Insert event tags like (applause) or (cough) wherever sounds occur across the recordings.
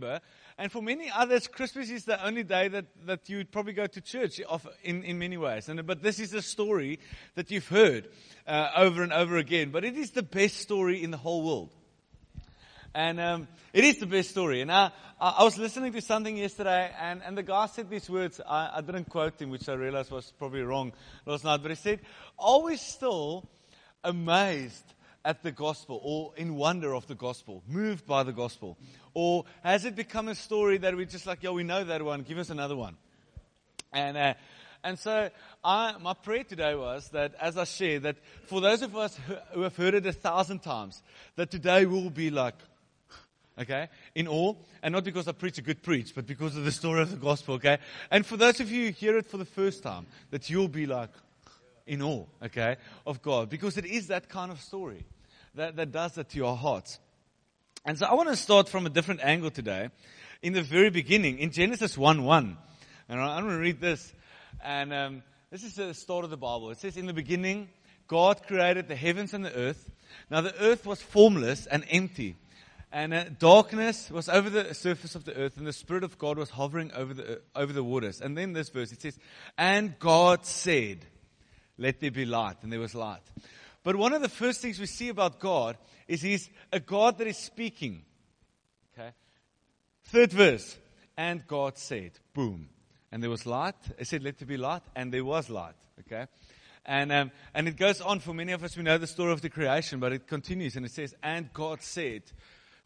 December. And for many others, Christmas is the only day that, that you would probably go to church in, in many ways. And, but this is a story that you've heard uh, over and over again. But it is the best story in the whole world. And um, it is the best story. And I, I was listening to something yesterday, and, and the guy said these words. I, I didn't quote him, which I realized was probably wrong last night. But he said, Always still amazed at the gospel or in wonder of the gospel, moved by the gospel? Or has it become a story that we're just like, yo, we know that one, give us another one? And, uh, and so I, my prayer today was that as I share that for those of us who have heard it a thousand times, that today we will be like, okay, in awe, and not because I preach a good preach, but because of the story of the gospel, okay? And for those of you who hear it for the first time, that you'll be like, in awe, okay, of God, because it is that kind of story that, that does that to your hearts. And so I want to start from a different angle today. In the very beginning, in Genesis 1 1, and I'm going to read this, and um, this is the start of the Bible. It says, In the beginning, God created the heavens and the earth. Now the earth was formless and empty. And uh, darkness was over the surface of the earth, and the Spirit of God was hovering over the, uh, over the waters. And then this verse, it says, And God said, Let there be light. And there was light. But one of the first things we see about God is He's a God that is speaking. Okay? Third verse, And God said, Boom. And there was light. It said, Let there be light. And there was light. Okay? And, um, and it goes on for many of us. We know the story of the creation, but it continues and it says, And God said,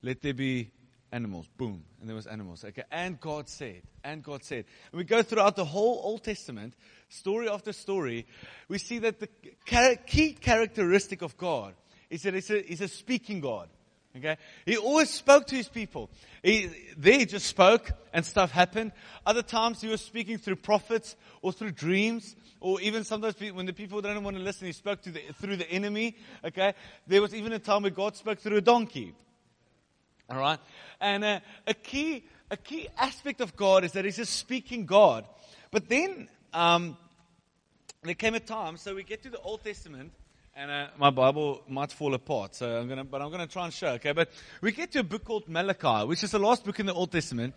let there be animals. Boom. And there was animals. Okay. And God said, and God said. And we go throughout the whole Old Testament, story after story, we see that the key characteristic of God is that he's a, he's a speaking God. Okay? He always spoke to his people. He, he just spoke and stuff happened. Other times he was speaking through prophets or through dreams or even sometimes when the people didn't want to listen, he spoke the, through the enemy. Okay? There was even a time where God spoke through a donkey. All right? And uh, a, key, a key aspect of God is that He's a speaking God. But then um, there came a time, so we get to the Old Testament, and uh, my Bible might fall apart. So I'm gonna, but I'm gonna try and show. Okay, but we get to a book called Malachi, which is the last book in the Old Testament.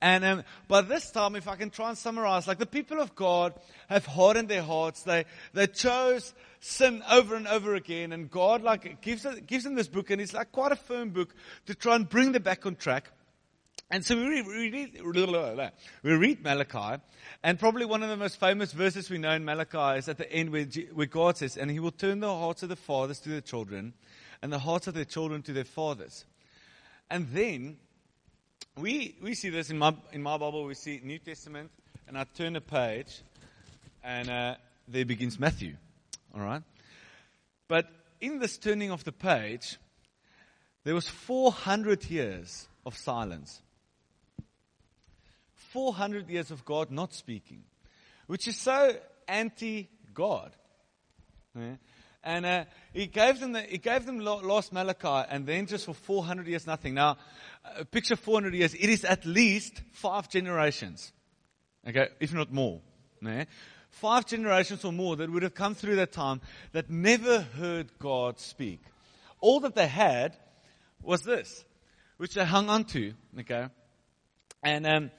And um, by this time, if I can try and summarize, like the people of God have hardened their hearts. They they chose sin over and over again, and God like gives gives them this book, and it's like quite a firm book to try and bring them back on track. And so we read, we read, we read Malachi, and probably one of the most famous verses we know in Malachi is at the end where, where God says, And he will turn the hearts of the fathers to their children, and the hearts of their children to their fathers. And then we, we see this in my, in my Bible, we see New Testament, and I turn a page, and uh, there begins Matthew. All right? But in this turning of the page, there was 400 years of silence. 400 years of God not speaking, which is so anti God. And uh, he gave them the, he gave them last Malachi, and then just for 400 years nothing. Now, uh, picture 400 years. It is at least five generations, okay, if not more. Yeah? Five generations or more that would have come through that time that never heard God speak. All that they had was this, which they hung on to. Okay, and um,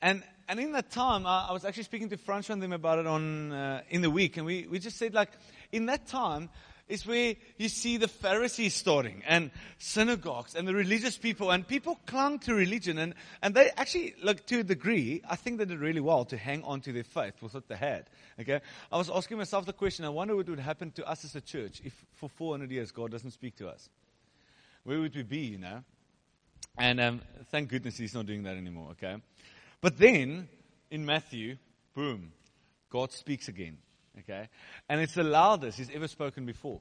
and, and in that time, I, I was actually speaking to Francois and them about it on, uh, in the week. And we, we just said, like, in that time is where you see the Pharisees starting and synagogues and the religious people. And people clung to religion. And, and they actually, like, to a degree, I think they did really well to hang on to their faith with what they had. Okay? I was asking myself the question, I wonder what would happen to us as a church if for 400 years God doesn't speak to us. Where would we be, you know? And um, thank goodness he's not doing that anymore, okay? But then, in Matthew, boom, God speaks again. Okay? And it's the loudest he's ever spoken before.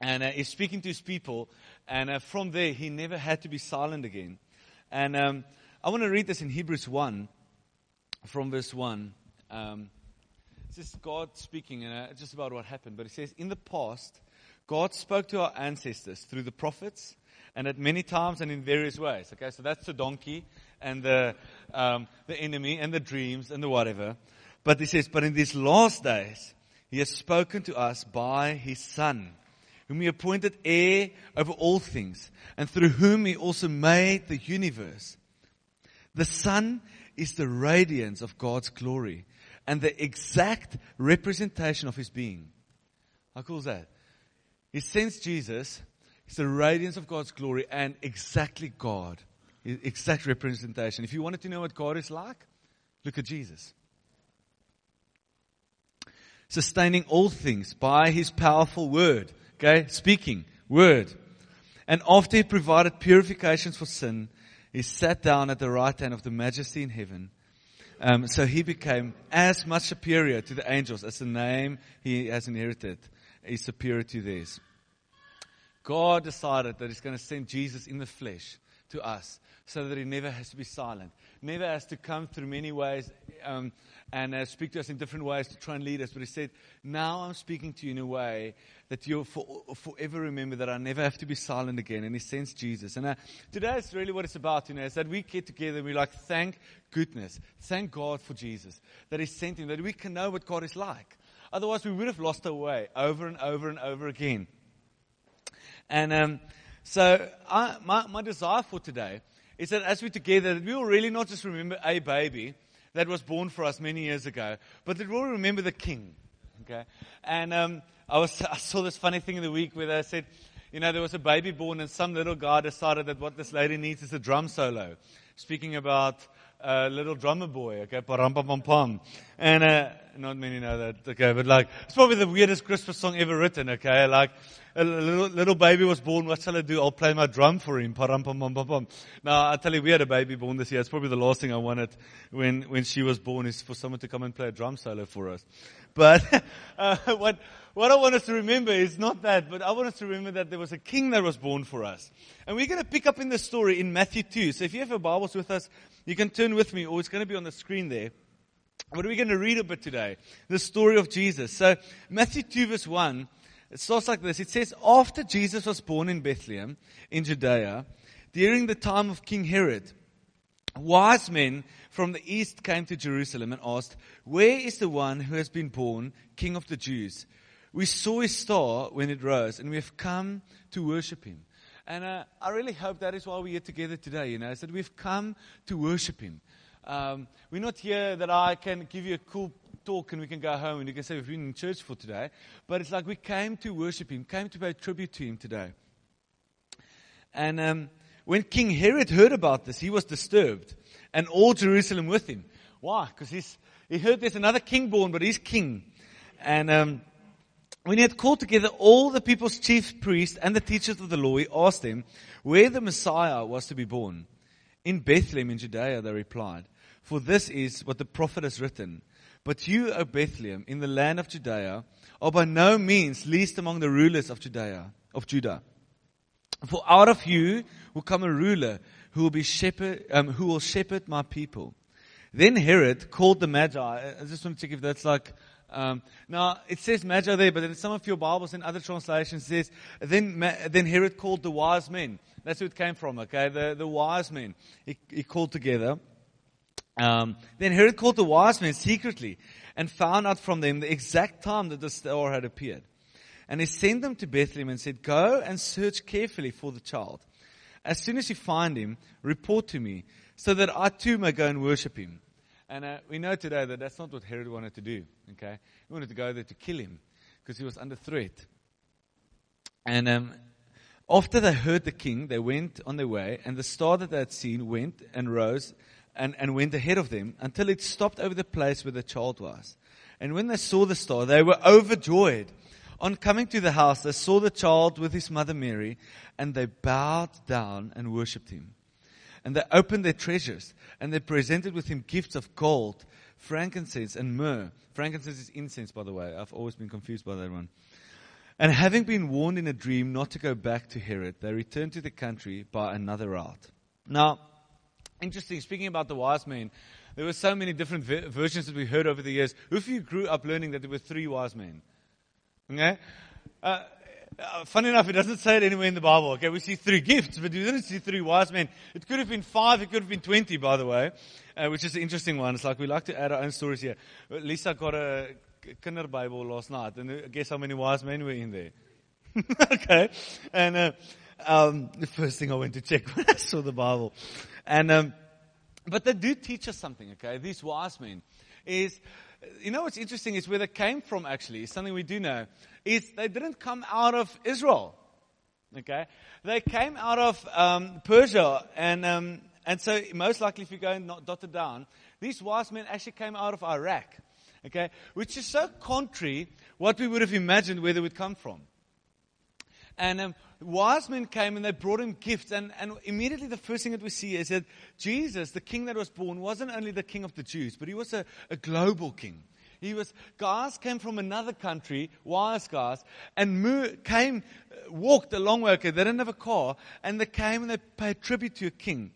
And uh, he's speaking to his people. And uh, from there, he never had to be silent again. And um, I want to read this in Hebrews 1, from verse 1. Um, just God speaking and uh, just about what happened. But it says, In the past, God spoke to our ancestors through the prophets and at many times and in various ways. Okay, so that's the donkey and the, um, the enemy and the dreams and the whatever. But he says, but in these last days, he has spoken to us by his son, whom he appointed heir over all things, and through whom he also made the universe. The Son is the radiance of God's glory and the exact representation of His being. How cool is that? He sends Jesus, He's the radiance of God's glory and exactly God, exact representation. If you wanted to know what God is like, look at Jesus. Sustaining all things by His powerful word. Okay? Speaking. Word. And after He provided purifications for sin, He sat down at the right hand of the majesty in heaven. Um, so he became as much superior to the angels as the name he has inherited is superior to theirs. God decided that He's going to send Jesus in the flesh to us so that He never has to be silent, never has to come through many ways um, and uh, speak to us in different ways to try and lead us. But He said, Now I'm speaking to you in a way that you'll for, forever remember that I never have to be silent again. And He sends Jesus. And uh, today is really what it's about, you know, is that we get together and we like, thank goodness, thank God for Jesus, that He sent Him, that we can know what God is like. Otherwise, we would have lost our way over and over and over again. And um, so, I, my, my desire for today is that as we're together, that we will really not just remember a baby that was born for us many years ago, but that we'll remember the King. Okay, and um, I was I saw this funny thing in the week where they said, you know, there was a baby born, and some little guy decided that what this lady needs is a drum solo, speaking about a little drummer boy, okay, pam pam And, uh, not many know that, okay, but like, it's probably the weirdest Christmas song ever written, okay, like, a little, little baby was born, what shall I do? I'll play my drum for him, Now, I tell you, we had a baby born this year, it's probably the last thing I wanted when, when she was born is for someone to come and play a drum solo for us. But, (laughs) uh, what, what I want us to remember is not that, but I want us to remember that there was a king that was born for us. And we're going to pick up in the story in Matthew 2. So if you have your Bibles with us, you can turn with me, or it's going to be on the screen there. What are we going to read a bit today? The story of Jesus. So, Matthew 2, verse 1, it starts like this. It says, After Jesus was born in Bethlehem, in Judea, during the time of King Herod, wise men from the east came to Jerusalem and asked, Where is the one who has been born, King of the Jews? We saw his star when it rose, and we have come to worship him. And uh, I really hope that is why we're here together today, you know, is that we've come to worship Him. Um, we're not here that I can give you a cool talk and we can go home and you can say we've been in church for today. But it's like we came to worship Him, came to pay tribute to Him today. And um, when King Herod heard about this, he was disturbed, and all Jerusalem with him. Why? Because he heard there's another king born, but he's king. And um, when he had called together all the people's chief priests and the teachers of the law, he asked them where the Messiah was to be born. In Bethlehem in Judea, they replied, for this is what the prophet has written. But you, O Bethlehem, in the land of Judea, are by no means least among the rulers of Judea, of Judah. For out of you will come a ruler who will be shepherd, um, who will shepherd my people. Then Herod called the Magi. I just want to check if that's like um, now, it says Magi there, but in some of your Bibles and other translations says, then, then Herod called the wise men. That's where it came from, okay? The, the wise men. He, he called together. Um, then Herod called the wise men secretly and found out from them the exact time that the star had appeared. And he sent them to Bethlehem and said, Go and search carefully for the child. As soon as you find him, report to me, so that I too may go and worship him. And uh, we know today that that's not what Herod wanted to do. Okay, he wanted to go there to kill him because he was under threat. And um, after they heard the king, they went on their way, and the star that they had seen went and rose and, and went ahead of them until it stopped over the place where the child was. And when they saw the star, they were overjoyed. On coming to the house, they saw the child with his mother Mary, and they bowed down and worshipped him. And they opened their treasures and they presented with him gifts of gold, frankincense, and myrrh. Frankincense is incense, by the way. I've always been confused by that one. And having been warned in a dream not to go back to Herod, they returned to the country by another route. Now, interesting, speaking about the wise men, there were so many different versions that we heard over the years. Who of you grew up learning that there were three wise men? Okay? Uh, uh, funny enough, it doesn't say it anywhere in the Bible. Okay, we see three gifts, but we didn't see three wise men. It could have been five, it could have been 20, by the way, uh, which is an interesting one. It's like we like to add our own stories here. Lisa got a Kinder Bible last night, and guess how many wise men were in there? (laughs) okay, and uh, um, the first thing I went to check (laughs) when I saw the Bible, and um, but they do teach us something, okay? These wise men is, you know what's interesting is where they came from actually, something we do know, is they didn't come out of Israel. Okay? They came out of um, Persia and, um, and so most likely if you go and dot it down, these wise men actually came out of Iraq. Okay? Which is so contrary what we would have imagined where they would come from. And um, wise men came and they brought him gifts. And, and immediately the first thing that we see is that Jesus, the king that was born, wasn't only the king of the Jews, but he was a, a global king. He was, guys came from another country, wise guys, and came, uh, walked a long way. Okay, they didn't have a car, and they came and they paid tribute to a king.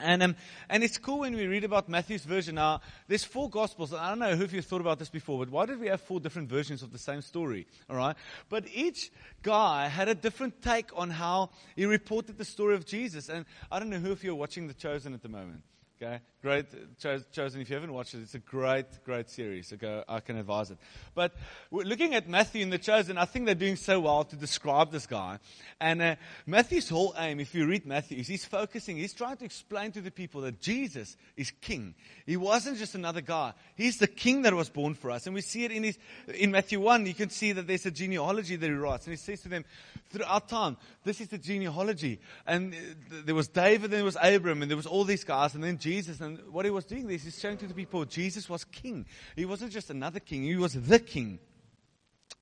And, um, and it's cool when we read about Matthew's version. Now, there's four Gospels. I don't know who if you've thought about this before, but why did we have four different versions of the same story? All right? But each guy had a different take on how he reported the story of Jesus. And I don't know who of you are watching The Chosen at the moment. Okay, great, chosen. If you haven't watched it, it's a great, great series. I can advise it. But looking at Matthew and the chosen, I think they're doing so well to describe this guy. And uh, Matthew's whole aim, if you read Matthew, is he's focusing, he's trying to explain to the people that Jesus is King. He wasn't just another guy. He's the King that was born for us. And we see it in his, in Matthew 1, you can see that there's a genealogy that he writes. And he says to them, throughout time, this is the genealogy. And uh, there was David, and there was Abraham, and there was all these guys, and then Jesus Jesus, and what he was doing this is showing to the people Jesus was king. He wasn't just another king, he was the king.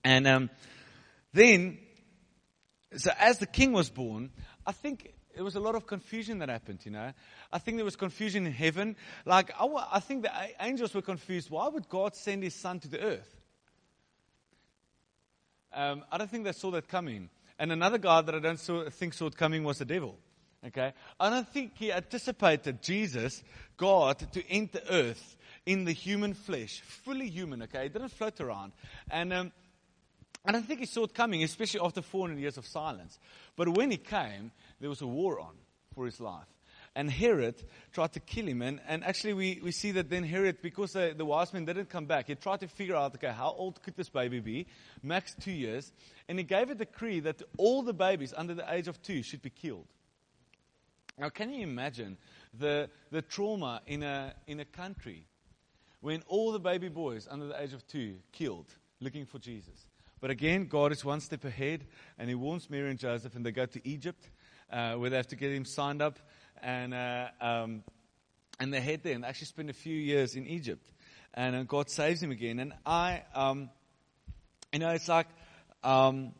And um, then, so as the king was born, I think there was a lot of confusion that happened, you know. I think there was confusion in heaven. Like, I, I think the angels were confused. Why would God send his son to the earth? Um, I don't think they saw that coming. And another guy that I don't saw, think saw it coming was the devil. Okay? I don't think he anticipated Jesus, God, to enter earth in the human flesh, fully human, okay? He didn't float around. And um, I don't think he saw it coming, especially after 400 years of silence. But when he came, there was a war on for his life. And Herod tried to kill him. And, and actually, we, we see that then Herod, because the, the wise men didn't come back, he tried to figure out, okay, how old could this baby be? Max two years. And he gave a decree that all the babies under the age of two should be killed. Now, can you imagine the, the trauma in a, in a country when all the baby boys under the age of two killed looking for Jesus? But again, God is one step ahead, and He warns Mary and Joseph, and they go to Egypt, uh, where they have to get him signed up, and uh, um, and they head there and actually spend a few years in Egypt, and uh, God saves him again. And I, um, you know, it's like um,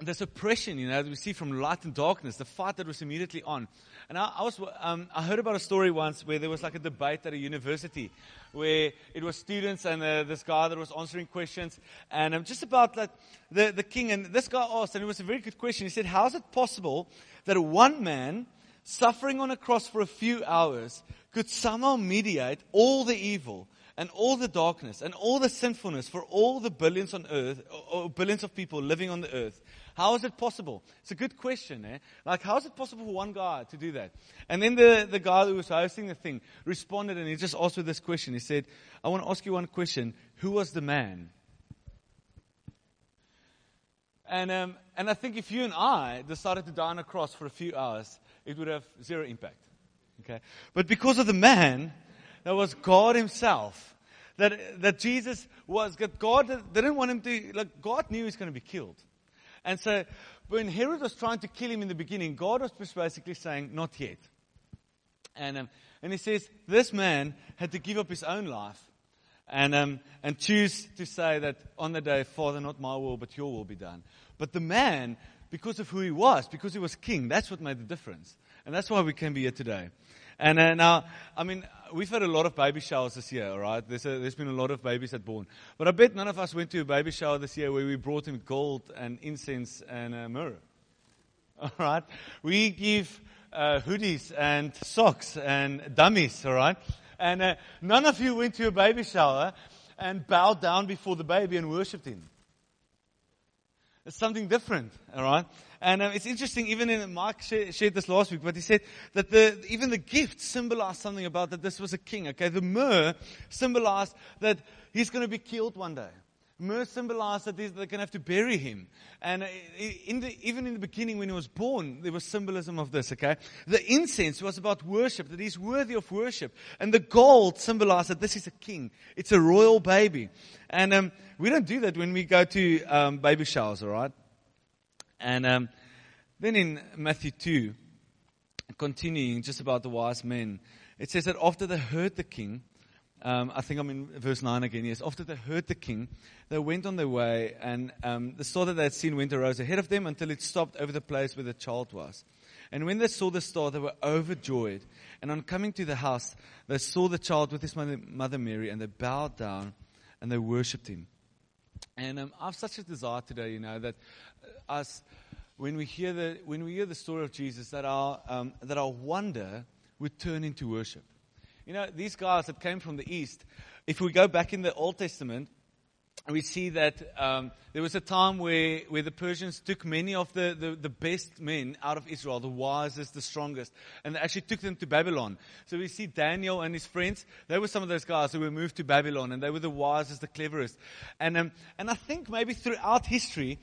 this oppression, you know, that we see from light and darkness, the fight that was immediately on. And I, I was, um, I heard about a story once where there was like a debate at a university where it was students and uh, this guy that was answering questions and um, just about like the, the king. And this guy asked, and it was a very good question. He said, how is it possible that one man suffering on a cross for a few hours could somehow mediate all the evil and all the darkness and all the sinfulness for all the billions on earth, or billions of people living on the earth how is it possible? It's a good question, eh? Like, how is it possible for one guy to do that? And then the, the guy who was hosting the thing responded and he just asked with this question. He said, I want to ask you one question. Who was the man? And, um, and I think if you and I decided to die on a cross for a few hours, it would have zero impact. Okay? But because of the man, that was God Himself, that, that Jesus was, that God didn't want him to, like, God knew he was going to be killed. And so when Herod was trying to kill him in the beginning, God was basically saying, Not yet. And, um, and he says, This man had to give up his own life and, um, and choose to say that on the day, Father, not my will, but your will be done. But the man, because of who he was, because he was king, that's what made the difference. And that's why we can be here today. And uh, now, I mean, we've had a lot of baby showers this year, all right? There's, a, there's been a lot of babies that born. But I bet none of us went to a baby shower this year where we brought him gold and incense and uh, myrrh. All right? We give uh, hoodies and socks and dummies, all right? And uh, none of you went to a baby shower and bowed down before the baby and worshipped him. It's something different, all right? And um, it's interesting, even in Mark shared, shared, this last week, but he said that the, even the gift symbolized something about that this was a king. Okay, the myrrh symbolized that he's going to be killed one day. Myrrh symbolized that they're going to have to bury him. And uh, in the, even in the beginning, when he was born, there was symbolism of this, okay? The incense was about worship, that he's worthy of worship. And the gold symbolized that this is a king. It's a royal baby. And um, we don't do that when we go to um, baby showers, all right? And um, then in Matthew 2, continuing just about the wise men, it says that after they heard the king, um, I think I'm in verse 9 again. Yes. After they heard the king, they went on their way, and um, the star that they had seen went arose ahead of them until it stopped over the place where the child was. And when they saw the star, they were overjoyed. And on coming to the house, they saw the child with his mother, mother Mary, and they bowed down and they worshipped him. And um, I have such a desire today, you know, that us, when we hear the, when we hear the story of Jesus, that our, um, that our wonder would turn into worship. You know, these guys that came from the east, if we go back in the Old Testament, we see that um, there was a time where, where the Persians took many of the, the, the, best men out of Israel, the wisest, the strongest, and they actually took them to Babylon. So we see Daniel and his friends, they were some of those guys who were moved to Babylon, and they were the wisest, the cleverest. And, um, and I think maybe throughout history,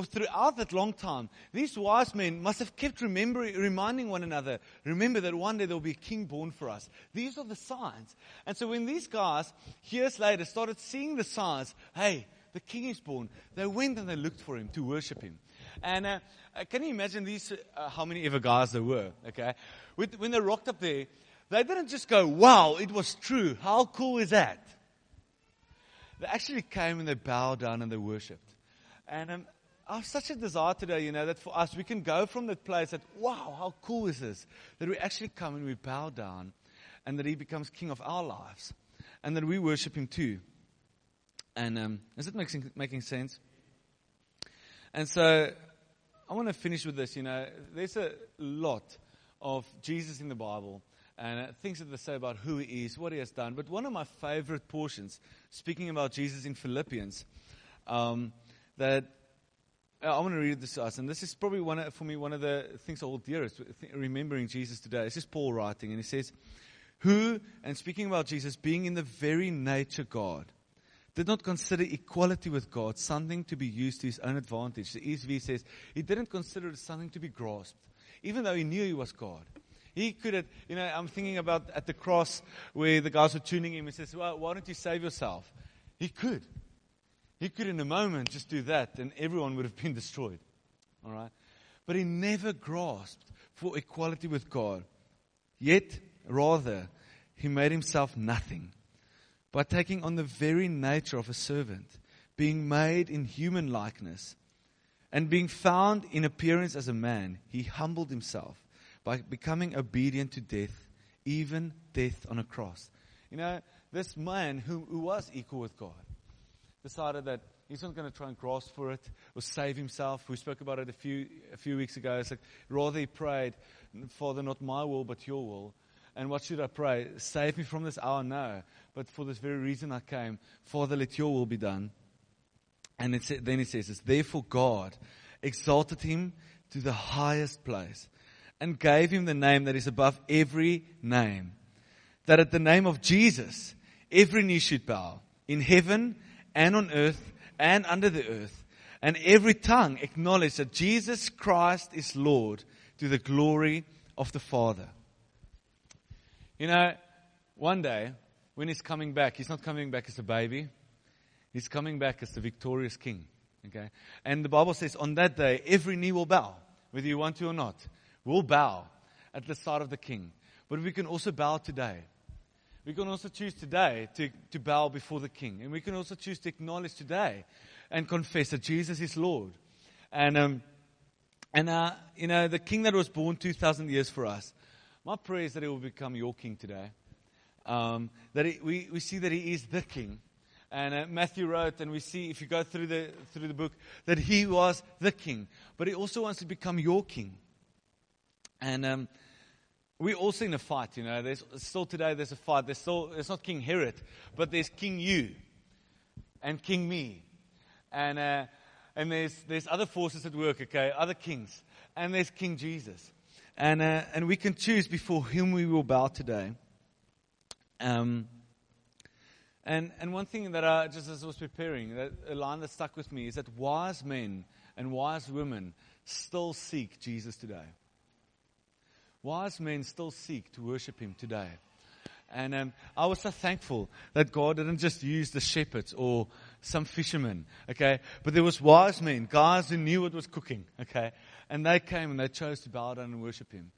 throughout that long time, these wise men must have kept remembering, reminding one another, remember that one day there will be a king born for us. These are the signs. And so when these guys, years later, started seeing the signs, hey, the king is born, they went and they looked for him to worship him. And uh, uh can you imagine these, uh, how many ever guys there were, okay? When they rocked up there, they didn't just go, wow, it was true. How cool is that? They actually came and they bowed down and they worshipped. And um, I have such a desire today, you know, that for us, we can go from that place that, wow, how cool is this? That we actually come and we bow down and that He becomes King of our lives and that we worship Him too. And um, is it making, making sense? And so I want to finish with this. You know, there's a lot of Jesus in the Bible and uh, things that they say about who He is, what He has done. But one of my favorite portions, speaking about Jesus in Philippians, um, that Uh, I want to read this to us, and this is probably one of, for me one of the things I hold dearest, remembering Jesus today. This is Paul writing, and he says, "Who, and speaking about Jesus being in the very nature God, did not consider equality with God something to be used to his own advantage." The ESV says he didn't consider it something to be grasped, even though he knew he was God. He could have, you know, I'm thinking about at the cross where the guys were tuning him. He says, "Well, why don't you save yourself?" He could. He could, in a moment, just do that and everyone would have been (laughs) destroyed. All right? But he never grasped for equality with God. Yet, rather, he made himself nothing by taking on the very nature of a servant, being made in human likeness, and being found in appearance as a man, he humbled himself by becoming obedient to death, even death on a cross. You know, this man who, who was equal with God decided that he's not going to try and grasp for it or save himself. We spoke about it a few, a few weeks ago. It's like, rather he prayed, Father, not my will, but your will. And what should I pray? Save me from this hour? No. But for this very reason I came. Father, let your will be done. And then he says, this, Therefore God exalted him to the highest place and gave him the name that is above every name. That at the name of Jesus, every knee should bow in heaven and on earth and under the earth, and every tongue acknowledge that Jesus Christ is Lord to the glory of the Father. You know, one day, when he's coming back, he's not coming back as a baby. He's coming back as the victorious king. Okay? And the Bible says on that day, every knee will bow, whether you want to or not. We'll bow at the sight of the king. But we can also bow today. We can also choose today to, to bow before the King. And we can also choose to acknowledge today and confess that Jesus is Lord. And, um, and uh, you know, the King that was born 2,000 years for us, my prayer is that he will become your King today. Um, that he, we, we see that he is the King. And uh, Matthew wrote, and we see if you go through the, through the book, that he was the King. But he also wants to become your King. And um, we're also in a fight, you know. There's still today there's a fight. There's still it's not King Herod, but there's King you and King me. And uh, and there's there's other forces at work, okay, other kings. And there's King Jesus. And uh, and we can choose before whom we will bow today. Um And, and one thing that I, just as I was preparing, that a line that stuck with me is that wise men and wise women still seek Jesus today. Wise men still seek to worship him today. And um, I was so thankful that God didn't just use the shepherds or some fishermen, okay? But there was wise men, guys who knew what was cooking, okay? And they came and they chose to bow down and worship Him.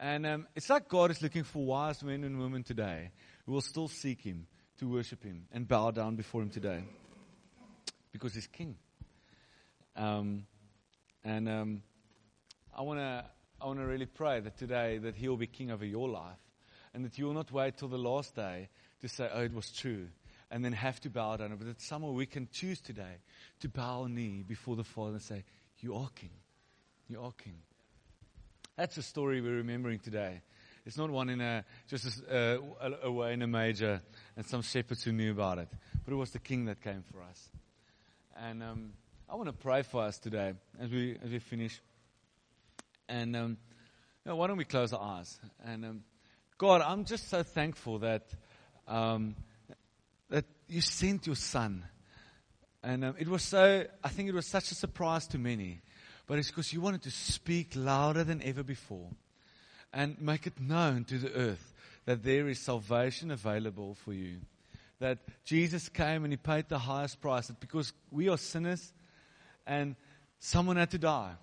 And um, it's like God is looking for wise men and women today who will still seek Him to worship Him and bow down before Him today because He's King. Um, and um, I want to I want to really pray that today that He will be King over your life and that you will not wait till the last day to say, oh, it was true, and then have to bow down. But that somehow we can choose today to bow our knee before the Father and say, You are King. You are King. That's the story we're remembering today. It's not one in a just a, uh, away in a manger and some shepherds who knew about it, but it was the King that came for us. And um, I want to pray for us today as we as we finish. And um, you know, why don't we close our eyes and um, God, I'm just so thankful that um, that you sent your son, and um, it was so. I think it was such a surprise to many, but it's because you wanted to speak louder than ever before, and make it known to the earth that there is salvation available for you. That Jesus came and he paid the highest price. That because we are sinners, and someone had to die,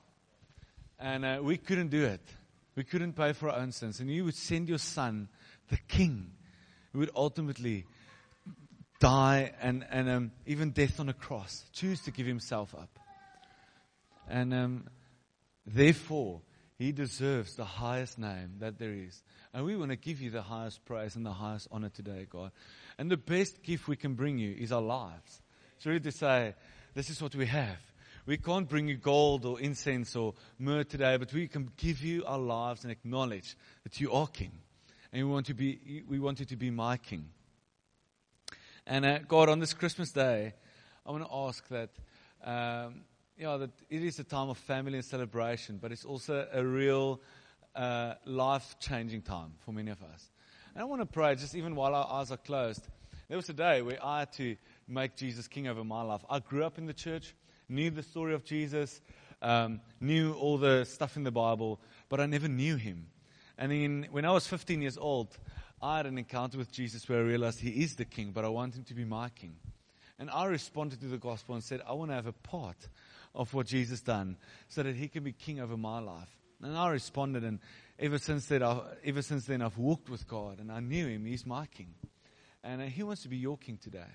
and uh, we couldn't do it. We couldn't pay for our own sins. And you would send your son, the king, who would ultimately die and, and um, even death on a cross, choose to give himself up. And um, therefore, he deserves the highest name that there is. And we want to give you the highest praise and the highest honor today, God. And the best gift we can bring you is our lives. It's really to say, this is what we have. We can't bring you gold or incense or myrrh today, but we can give you our lives and acknowledge that you are King. And we want, to be, we want you to be my King. And uh, God, on this Christmas day, I want to ask that, um, yeah, that it is a time of family and celebration, but it's also a real uh, life changing time for many of us. And I want to pray, just even while our eyes are closed. There was a day where I had to make Jesus king over my life. I grew up in the church knew the story of Jesus, um, knew all the stuff in the Bible, but I never knew him. And in, when I was 15 years old, I had an encounter with Jesus where I realized he is the king, but I want him to be my king. And I responded to the gospel and said, I want to have a part of what Jesus done so that he can be king over my life. And I responded, and ever since then, I, ever since then, I've walked with God, and I knew him. He's my king, and he wants to be your king today.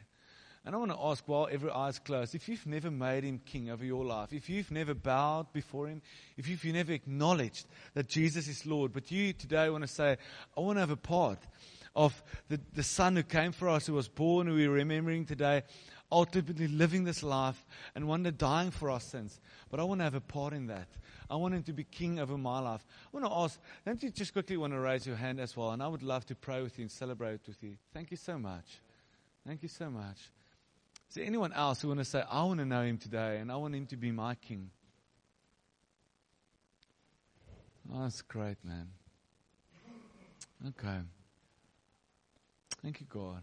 And I want to ask while every eye is closed, if you've never made him king over your life, if you've never bowed before him, if you've never acknowledged that Jesus is Lord, but you today want to say, I want to have a part of the, the son who came for us, who was born, who we're remembering today, ultimately living this life and one day dying for our sins. But I want to have a part in that. I want him to be king over my life. I want to ask, don't you just quickly want to raise your hand as well? And I would love to pray with you and celebrate with you. Thank you so much. Thank you so much. Is there anyone else who want to say, I want to know him today and I want him to be my king? Oh, that's great, man. Okay. Thank you, God.